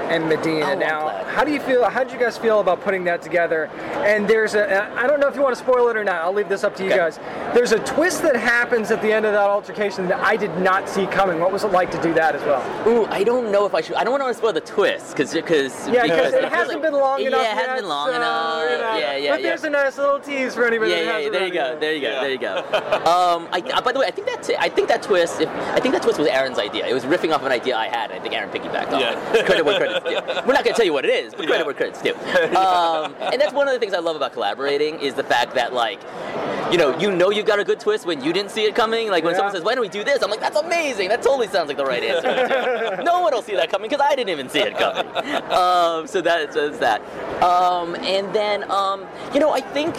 D: and Medina.
I: Oh,
D: now, how do you feel? How did you guys feel about putting that together? And there's a, I don't know if you want to spoil it or not. I'll leave this up to you
I: Okay.
D: guys. There's a twist that happens at the end of that altercation that I did not see coming. What was it like to do that as well?
I: Ooh, I don't know if I should. I don't want to spoil the twist because because
D: Yeah, because it hasn't been long enough.
I: yeah,
D: enough.
I: it hasn't
D: yet,
I: been long
D: so,
I: enough.
D: you know.
I: Yeah, yeah,
D: But
I: yeah.
D: there's a nice little tease for anybody
I: Yeah,
D: that
I: yeah,
D: hasn't
I: there you
D: read
I: go, there you go, there you go. Um, I, uh, by the way, I think that I think that twist, if, I think that twist was Aaron's idea. It was riffing off an idea I had. I think Aaron piggybacked on it. Credit where credit's We're not going to tell you what it is, but credit where credit's due. Um, and that's one of the things I love about collaborating is the fact that like. You know, you know you've got a good twist when you didn't see it coming. Like when
D: Yeah.
I: someone says, "Why don't we do this?" I'm like, "That's amazing. That totally sounds like the right answer." no one will see that coming because I didn't even see it coming. Um, so that- so that's that. Um, and then, um, you know, I think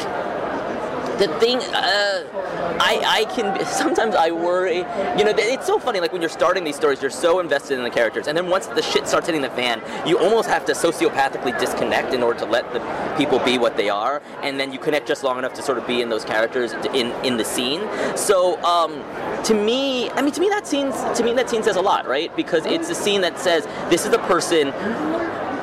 I: the thing uh, I, I can sometimes I worry you know it's so funny like when you're starting these stories you're so invested in the characters and then once the shit starts hitting the fan you almost have to sociopathically disconnect in order to let the people be what they are and then you connect just long enough to sort of be in those characters in in the scene. So um, to me I mean to me that scene to me that scene says a lot right? Because it's a scene that says this is the person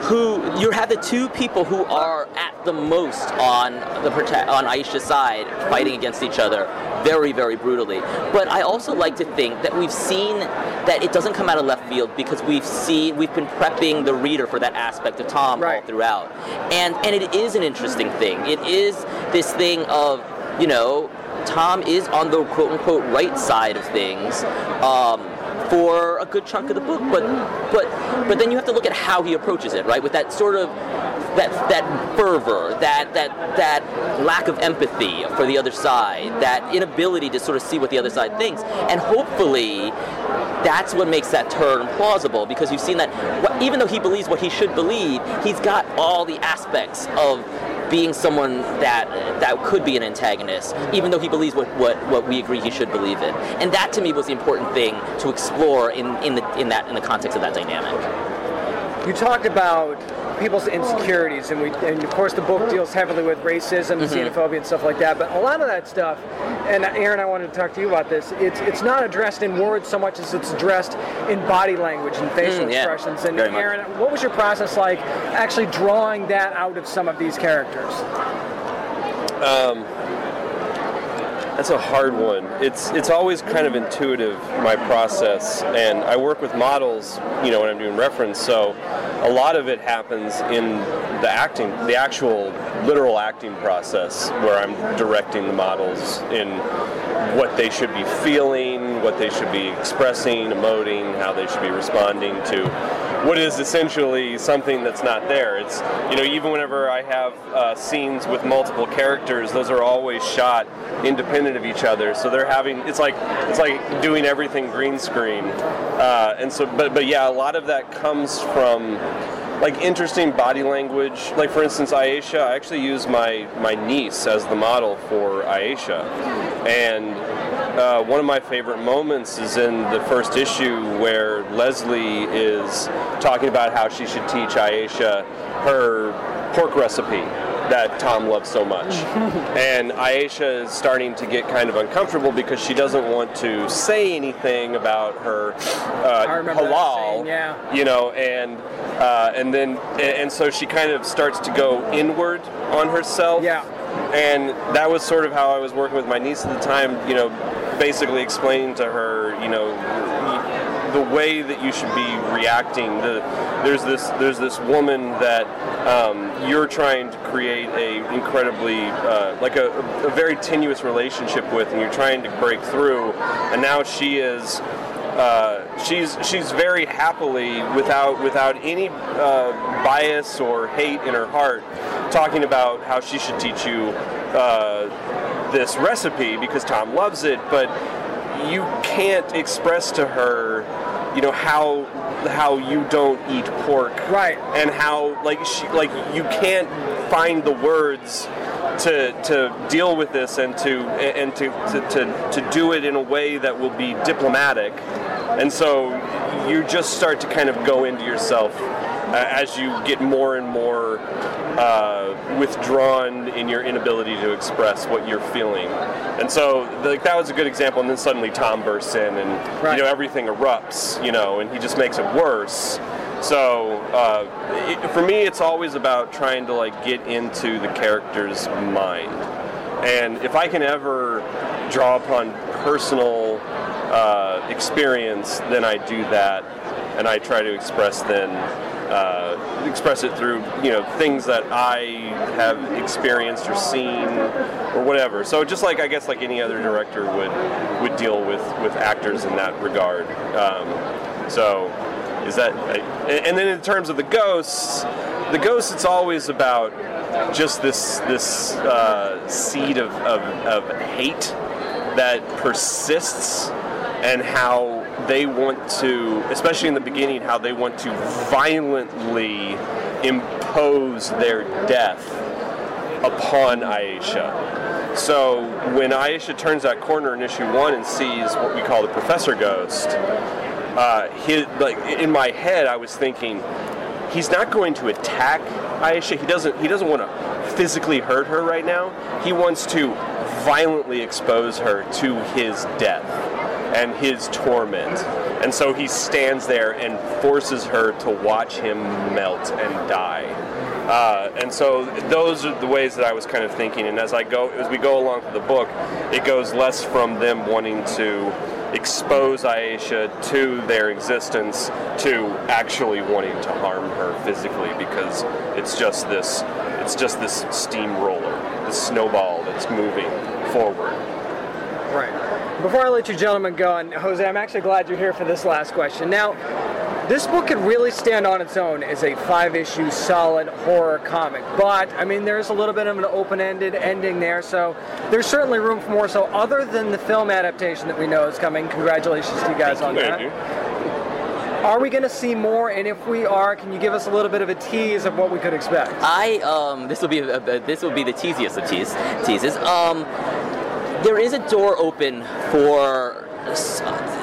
I: who you have the two people who are at the most on the on Aisha's side fighting against each other very very brutally. But I also like to think that we've seen that it doesn't come out of left field because we've seen we've been prepping the reader for that aspect of Tom all throughout. And and it is an interesting thing. It is this thing of you know Tom is on the quote unquote right side of things. Um, for a good chunk of the book, but but but then you have to look at how he approaches it, right? With that sort of that that fervor, that that that lack of empathy for the other side, that inability to sort of see what the other side thinks, and hopefully that's what makes that turn plausible because you've seen that even though he believes what he should believe, he's got all the aspects of being someone that that could be an antagonist, even though he believes what, what, what we agree he should believe in. And that to me was the important thing to explore in, in the in that in the context of that dynamic.
D: You talked about people's insecurities, and we, and of course, the book deals heavily with racism, and
I: Mhm.
D: xenophobia, and stuff like that. But a lot of that stuff, and Aaron, I wanted to talk to you about this. It's it's not addressed in words so much as it's addressed in body language and facial
I: Mm, yeah.
D: expressions. And
I: Very much.
D: Aaron, what was your process like actually drawing that out of some of these characters?
B: Um, That's a hard one. It's it's always kind of intuitive my process, and I work with models, you know, when I'm doing reference. So a lot of it happens in the acting, the actual literal acting process, where I'm directing the models in what they should be feeling, what they should be expressing, emoting, how they should be responding to what is essentially something that's not there. It's you know even whenever I have uh, scenes with multiple characters, those are always shot independent of each other. So they're having it's like it's like doing everything green screen, uh, and so but but yeah, a lot of that comes from like interesting body language. Like for instance, Aisha. I actually use my my niece as the model for Aisha, and uh, one of my favorite moments is in the first issue where Leslie is talking about how she should teach Aisha her pork recipe that Tom loves so much. and Aisha is starting to get kind of uncomfortable because she doesn't want to say anything about her uh, halal,
D: yeah.
B: you know, and uh, and then and so she kind of starts to go inward on herself.
D: Yeah.
B: And that was sort of how I was working with my niece at the time, you know, basically explaining to her, you know, the way that you should be reacting. The, there's this there's this woman that um, you're trying to create a incredibly uh, like a, a very tenuous relationship with, and you're trying to break through, and now she is. Uh, she's she's very happily without without any uh, bias or hate in her heart talking about how she should teach you uh, this recipe because Tom loves it, but you can't express to her, you know, how how you don't eat pork,
D: right?
B: And how like she like you can't find the words to to deal with this and to and to to, to, to do it in a way that will be diplomatic, and so you just start to kind of go into yourself uh, as you get more and more uh, withdrawn in your inability to express what you're feeling. And so, like that was a good example. And then suddenly Tom bursts in, and you know everything erupts, you know, and he just makes it worse. So uh, it, for me, it's always about trying to like get into the character's mind. And if I can ever draw upon personal uh, experience, then I do that, and I try to express then uh, express it through you know things that I have experienced or seen or whatever. So just like I guess like any other director would would deal with with actors in that regard. Um, so is that and then in terms of the ghosts, the ghosts it's always about just this this uh, seed of, of, of hate that persists and how they want to, especially in the beginning, how they want to violently impose their death upon Aisha. So when Aisha turns that corner in issue one and sees what we call the Professor Ghost, uh, like in my head, I was thinking, he's not going to attack Aisha. He doesn't. He doesn't want to physically hurt her right now. He wants to violently expose her to his death and his torment. And so he stands there and forces her to watch him melt and die. Uh, and so those are the ways that I was kind of thinking. And as I go, as we go along through the book, it goes less from them wanting to expose Aisha to their existence to actually wanting to harm her physically because it's just this, it's just this steamroller, this snowball that's moving forward.
D: Right. Before I let you gentlemen go, and Jose, I'm actually glad you're here for this last question. Now, this book could really stand on its own as a five-issue solid horror comic, but I mean, there's a little bit of an open-ended ending there, so there's certainly room for more. So, other than the film adaptation that we know is coming, congratulations to you guys on that. Are we going to see more? And if we are, can you give us a little bit of a tease of what we could expect?
I: I um, this will be a, a, this will be the teasiest of tease, teases. Um, there is a door open for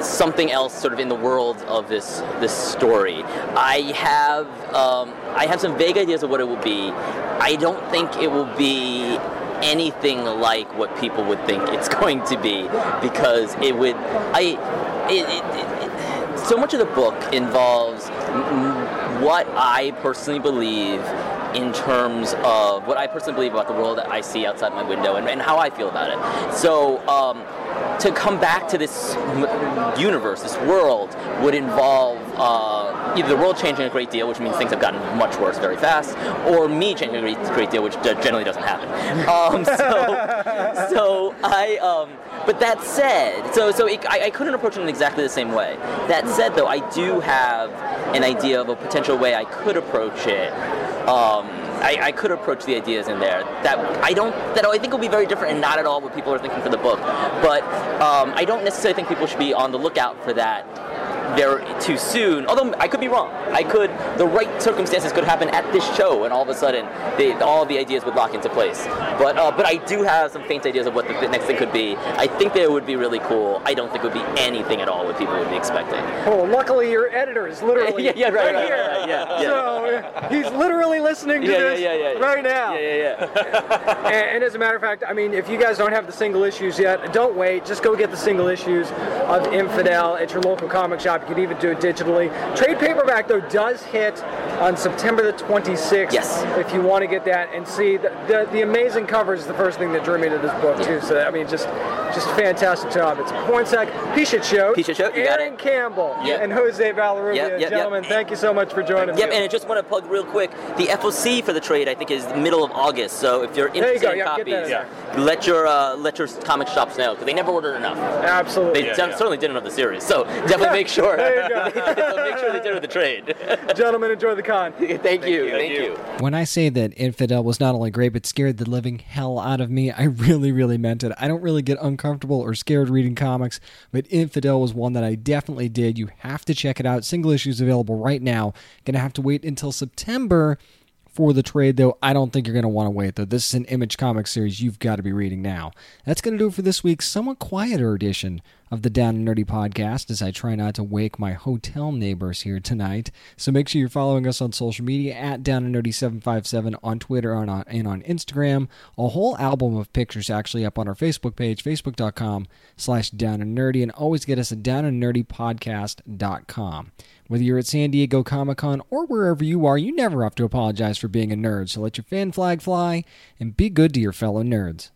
I: something else, sort of in the world of this this story. I have um, I have some vague ideas of what it will be. I don't think it will be anything like what people would think it's going to be because it would I it, it, it, so much of the book involves what I personally believe in terms of what I personally believe about the world that I see outside my window and, and how I feel about it. So um, to come back to this universe, this world, would involve uh, either the world changing a great deal, which means things have gotten much worse very fast, or me changing a great, great deal, which generally doesn't happen. Um, so, so I. Um, but that said, so so it, I, I couldn't approach it in exactly the same way. That said, though, I do have an idea of a potential way I could approach it. Um, I, I, could approach the ideas in there that I don't that I think will be very different and not at all what people are thinking for the book. But um, I don't necessarily think people should be on the lookout for that there too soon. Although I could be wrong. I could the right circumstances could happen at this show, and all of a sudden they, all the ideas would lock into place. But uh, but I do have some faint ideas of what the, the, next thing could be. I think that it would be really cool. I don't think it would be anything at all what people would be expecting.
D: Oh, luckily your editor is literally
I: yeah, yeah, right,
D: right,
I: right
D: here.
I: Right, yeah,
D: yeah. So he's literally listening to
I: yeah,
D: this
I: yeah, yeah,
D: right now.
I: Yeah, yeah, yeah.
D: and, and as a matter of fact, I mean, if you guys don't have the single issues yet, don't wait. Just go get the single issues of Infidel at your local comic shop. You can even do it digitally. Trade paperback though does hit on September the 26th.
I: Yes.
D: If you want to get that and see the, the, the amazing covers is the first thing that drew me to this book too. So I mean, just just fantastic job. It's Pornsak, Pichetshote,
I: Pisha Show, you got
D: Aaron
I: it.
D: Campbell,
I: Yep.
D: and Jose Villarrubia.
I: Yep, yep,
D: Gentlemen,
I: yep.
D: thank you so much for joining
I: Yep,
D: me.
I: and I just want to plug real quick. The FOC for the trade, I think, is the middle of August. So if you're
D: There you
I: interested
D: go,
I: in
D: yeah,
I: copies,
D: in
I: let your uh, let your comic shops know because they never ordered enough.
D: Absolutely.
I: They de- certainly didn't of the series. So definitely make sure.
D: There you go.
I: so make sure they did with the trade.
D: Gentlemen, enjoy the con.
I: thank, you, thank you.
A: When I say that Infidel was not only great but scared the living hell out of me, I really, really meant it. I don't really get uncomfortable or scared reading comics, but Infidel was one that I definitely did. You have to check it out. Single issues available right now. Gonna have to wait until September for the trade, though. I don't think you're going to want to wait, though. This is an Image Comics series you've got to be reading now. That's going to do it for this week's somewhat quieter edition of the Down and Nerdy podcast as I try not to wake my hotel neighbors here tonight. So make sure you're following us on social media at Down and Nerdy 757 on Twitter and on, and on Instagram. A whole album of pictures actually up on our Facebook page, facebook.com slash Down and Nerdy, and always get us at Down and Nerdy Podcast.com. Whether you're at San Diego Comic Con or wherever you are, you never have to apologize for being a nerd. So let your fan flag fly and be good to your fellow nerds.